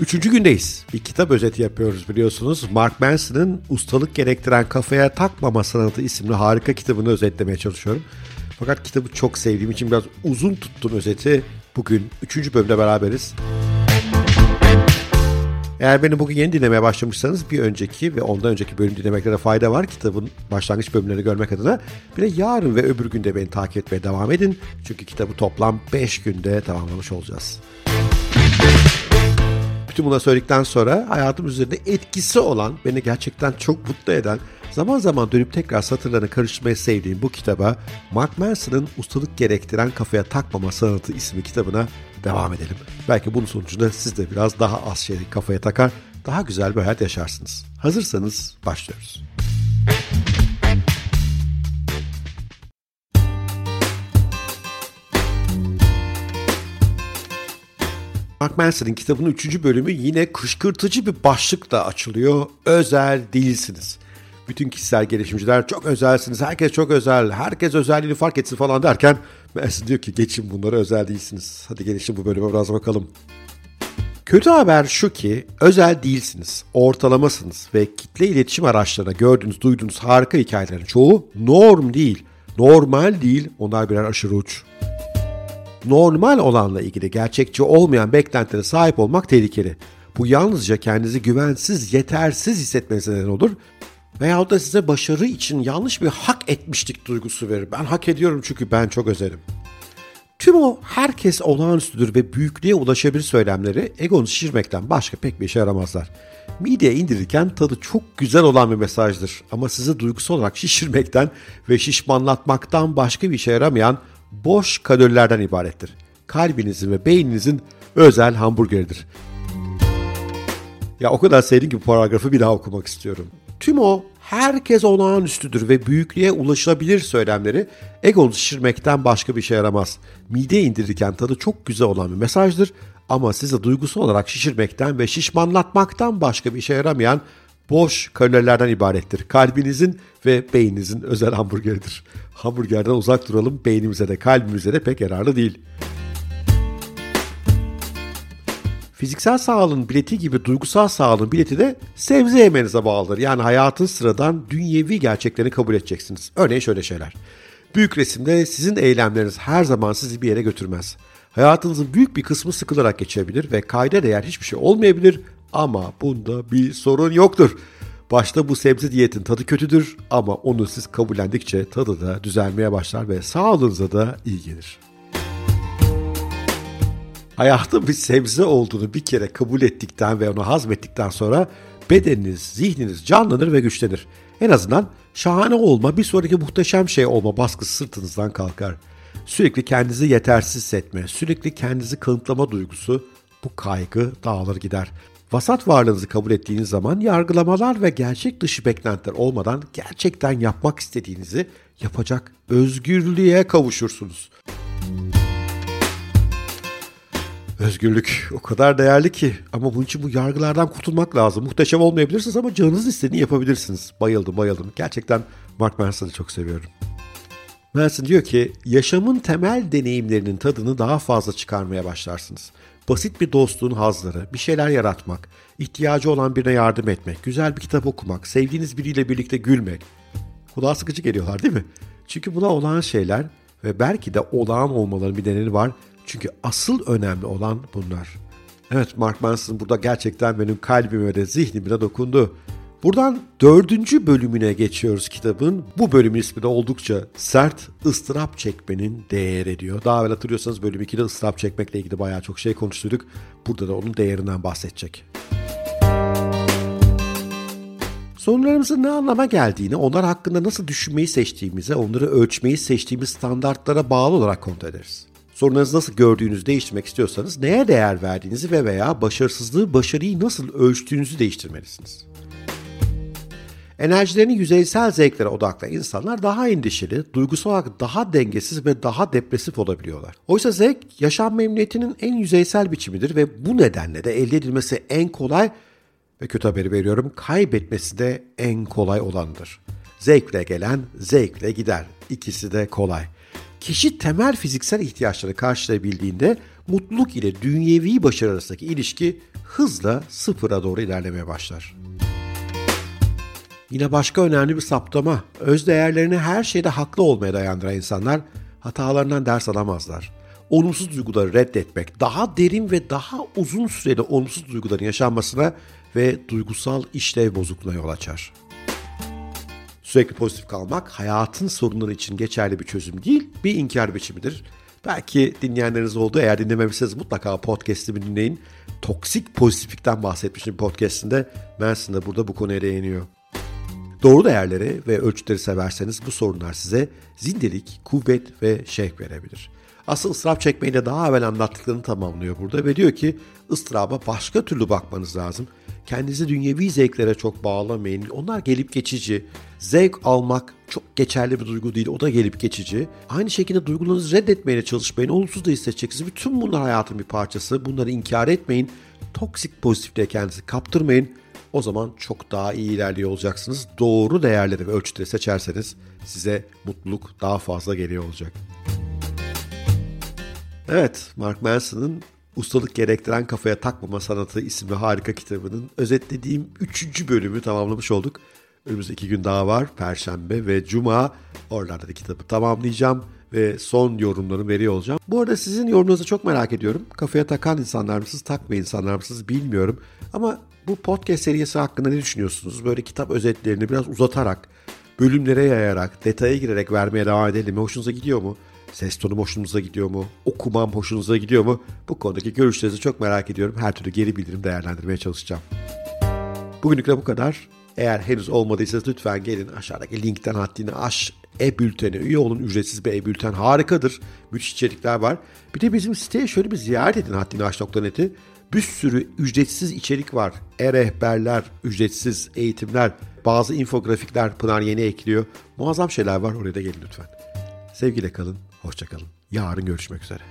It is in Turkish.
Üçüncü gündeyiz. Bir kitap özeti yapıyoruz biliyorsunuz. Mark Manson'ın Ustalık Gerektiren Kafaya Takmama Sanatı isimli harika kitabını özetlemeye çalışıyorum. Fakat kitabı çok sevdiğim için biraz uzun tuttum özeti. Bugün üçüncü bölümde beraberiz. Eğer beni bugün yeni dinlemeye başlamışsanız bir önceki ve ondan önceki bölüm dinlemekte de fayda var. Kitabın başlangıç bölümlerini görmek adına. Bir de yarın ve öbür günde beni takip etmeye devam edin. Çünkü kitabı toplam 5 günde tamamlamış olacağız. Bütün bunları söyledikten sonra hayatım üzerinde etkisi olan, beni gerçekten çok mutlu eden, zaman zaman dönüp tekrar satırlarını karıştırmayı sevdiğim bu kitaba Mark Manson'ın ustalık gerektiren kafaya takmama sanatı isimli kitabına devam edelim. Belki bunun sonucunda siz de biraz daha az şey kafaya takar, daha güzel bir hayat yaşarsınız. Hazırsanız başlıyoruz. Manson'ın kitabının 3. bölümü yine kışkırtıcı bir başlıkla açılıyor. Özel değilsiniz. Bütün kişisel gelişimciler çok özelsiniz, herkes çok özel, herkes özelliğini fark etsin falan derken Manson diyor ki geçin bunları özel değilsiniz. Hadi gelişin bu bölüme biraz bakalım. Kötü haber şu ki özel değilsiniz, ortalamasınız ve kitle iletişim araçlarına gördüğünüz, duyduğunuz harika hikayelerin çoğu norm değil, normal değil, onlar birer aşırı uç normal olanla ilgili gerçekçi olmayan beklentilere sahip olmak tehlikeli. Bu yalnızca kendinizi güvensiz, yetersiz hissetmenize neden olur veyahut da size başarı için yanlış bir hak etmişlik duygusu verir. Ben hak ediyorum çünkü ben çok özelim. Tüm o herkes olağanüstüdür ve büyüklüğe ulaşabilir söylemleri egonu şişirmekten başka pek bir işe yaramazlar. Mideye indirirken tadı çok güzel olan bir mesajdır ama sizi duygusal olarak şişirmekten ve şişmanlatmaktan başka bir işe yaramayan boş kalorilerden ibarettir. Kalbinizin ve beyninizin özel hamburgeridir. Ya o kadar sevdim ki bu paragrafı bir daha okumak istiyorum. Tüm o herkes olağanüstüdür ve büyüklüğe ulaşılabilir söylemleri egonu şişirmekten başka bir şey yaramaz. Mide indirirken tadı çok güzel olan bir mesajdır ama sizi duygusal olarak şişirmekten ve şişmanlatmaktan başka bir işe yaramayan boş kalorilerden ibarettir. Kalbinizin ve beyninizin özel hamburgeridir. Hamburgerden uzak duralım, beynimize de kalbimize de pek yararlı değil. Fiziksel sağlığın bileti gibi duygusal sağlığın bileti de sebze yemenize bağlıdır. Yani hayatın sıradan dünyevi gerçeklerini kabul edeceksiniz. Örneğin şöyle şeyler. Büyük resimde sizin eylemleriniz her zaman sizi bir yere götürmez. Hayatınızın büyük bir kısmı sıkılarak geçebilir ve kayda değer hiçbir şey olmayabilir ama bunda bir sorun yoktur. Başta bu sebze diyetin tadı kötüdür ama onu siz kabullendikçe tadı da düzelmeye başlar ve sağlığınıza da iyi gelir. Hayatın bir sebze olduğunu bir kere kabul ettikten ve onu hazmettikten sonra bedeniniz, zihniniz canlanır ve güçlenir. En azından şahane olma, bir sonraki muhteşem şey olma baskısı sırtınızdan kalkar. Sürekli kendinizi yetersiz hissetme, sürekli kendinizi kanıtlama duygusu bu kaygı dağılır gider. Vasat varlığınızı kabul ettiğiniz zaman yargılamalar ve gerçek dışı beklentiler olmadan gerçekten yapmak istediğinizi yapacak özgürlüğe kavuşursunuz. Özgürlük o kadar değerli ki ama bunun için bu yargılardan kurtulmak lazım. Muhteşem olmayabilirsiniz ama canınız istediğini yapabilirsiniz. Bayıldım bayıldım. Gerçekten Mark Manson'ı çok seviyorum. Manson diyor ki yaşamın temel deneyimlerinin tadını daha fazla çıkarmaya başlarsınız. Basit bir dostluğun hazları, bir şeyler yaratmak, ihtiyacı olan birine yardım etmek, güzel bir kitap okumak, sevdiğiniz biriyle birlikte gülmek. Kulağa sıkıcı geliyorlar değil mi? Çünkü buna olağan şeyler ve belki de olağan olmaların bir nedeni var. Çünkü asıl önemli olan bunlar. Evet Mark Manson burada gerçekten benim kalbime de zihnime dokundu. Buradan dördüncü bölümüne geçiyoruz kitabın. Bu bölümün ismi de oldukça sert, ıstırap çekmenin değeri diyor. Daha evvel hatırlıyorsanız bölüm 2'de ıstırap çekmekle ilgili bayağı çok şey konuştuk. Burada da onun değerinden bahsedecek. Sorunlarımızın ne anlama geldiğini, onlar hakkında nasıl düşünmeyi seçtiğimize, onları ölçmeyi seçtiğimiz standartlara bağlı olarak kontrol ederiz. Sorunlarınızı nasıl gördüğünüzü değiştirmek istiyorsanız neye değer verdiğinizi ve veya başarısızlığı, başarıyı nasıl ölçtüğünüzü değiştirmelisiniz. Enerjilerini yüzeysel zevklere odaklı insanlar daha endişeli, duygusal olarak daha dengesiz ve daha depresif olabiliyorlar. Oysa zevk yaşam memnuniyetinin en yüzeysel biçimidir ve bu nedenle de elde edilmesi en kolay ve kötü haberi veriyorum kaybetmesi de en kolay olandır. Zevkle gelen zevkle gider. İkisi de kolay. Kişi temel fiziksel ihtiyaçları karşılayabildiğinde mutluluk ile dünyevi başarı arasındaki ilişki hızla sıfıra doğru ilerlemeye başlar. Yine başka önemli bir saptama. Öz değerlerini her şeyde haklı olmaya dayandıran insanlar hatalarından ders alamazlar. Olumsuz duyguları reddetmek daha derin ve daha uzun süreli olumsuz duyguların yaşanmasına ve duygusal işlev bozukluğuna yol açar. Sürekli pozitif kalmak hayatın sorunları için geçerli bir çözüm değil, bir inkar biçimidir. Belki dinleyenleriniz oldu. Eğer dinlememişseniz mutlaka podcast'imi dinleyin. Toksik pozitiflikten bahsetmiştim podcast'inde. Manson da burada bu konuya değiniyor. Doğru değerleri ve ölçütleri severseniz bu sorunlar size zindelik, kuvvet ve şevk verebilir. Asıl ıstırap çekmeyle daha evvel anlattıklarını tamamlıyor burada ve diyor ki ıstıraba başka türlü bakmanız lazım. Kendinizi dünyevi zevklere çok bağlamayın. Onlar gelip geçici. Zevk almak çok geçerli bir duygu değil. O da gelip geçici. Aynı şekilde duygularınızı reddetmeye çalışmayın. Olumsuz da hissedeceksiniz. Bütün bunlar hayatın bir parçası. Bunları inkar etmeyin. Toksik pozitifliğe kendinizi kaptırmayın. O zaman çok daha iyi ilerliyor olacaksınız. Doğru değerleri ve ölçütleri seçerseniz size mutluluk daha fazla geliyor olacak. Evet, Mark Manson'ın Ustalık Gerektiren Kafaya Takmama Sanatı isimli harika kitabının özetlediğim 3. bölümü tamamlamış olduk. Önümüzde gün daha var. Perşembe ve Cuma. Oralarda da kitabı tamamlayacağım ve son yorumlarımı veriyor olacağım. Bu arada sizin yorumunuzu çok merak ediyorum. Kafaya takan insanlar mısınız, takmayan insanlar mısınız bilmiyorum. Ama bu podcast serisi hakkında ne düşünüyorsunuz? Böyle kitap özetlerini biraz uzatarak, bölümlere yayarak, detaya girerek vermeye devam edelim mi? Hoşunuza gidiyor mu? Ses tonum hoşunuza gidiyor mu? Okumam hoşunuza gidiyor mu? Bu konudaki görüşlerinizi çok merak ediyorum. Her türlü geri bildirim değerlendirmeye çalışacağım. Bugünlük de bu kadar. Eğer henüz olmadıysa lütfen gelin aşağıdaki linkten haddini aş e-bültene üye olun. Ücretsiz bir e-bülten harikadır. Müthiş içerikler var. Bir de bizim siteye şöyle bir ziyaret edin haddiniaş.net'i. Bir sürü ücretsiz içerik var. E-rehberler, ücretsiz eğitimler, bazı infografikler Pınar yeni ekliyor. Muazzam şeyler var oraya da gelin lütfen. Sevgiyle kalın, hoşçakalın. Yarın görüşmek üzere.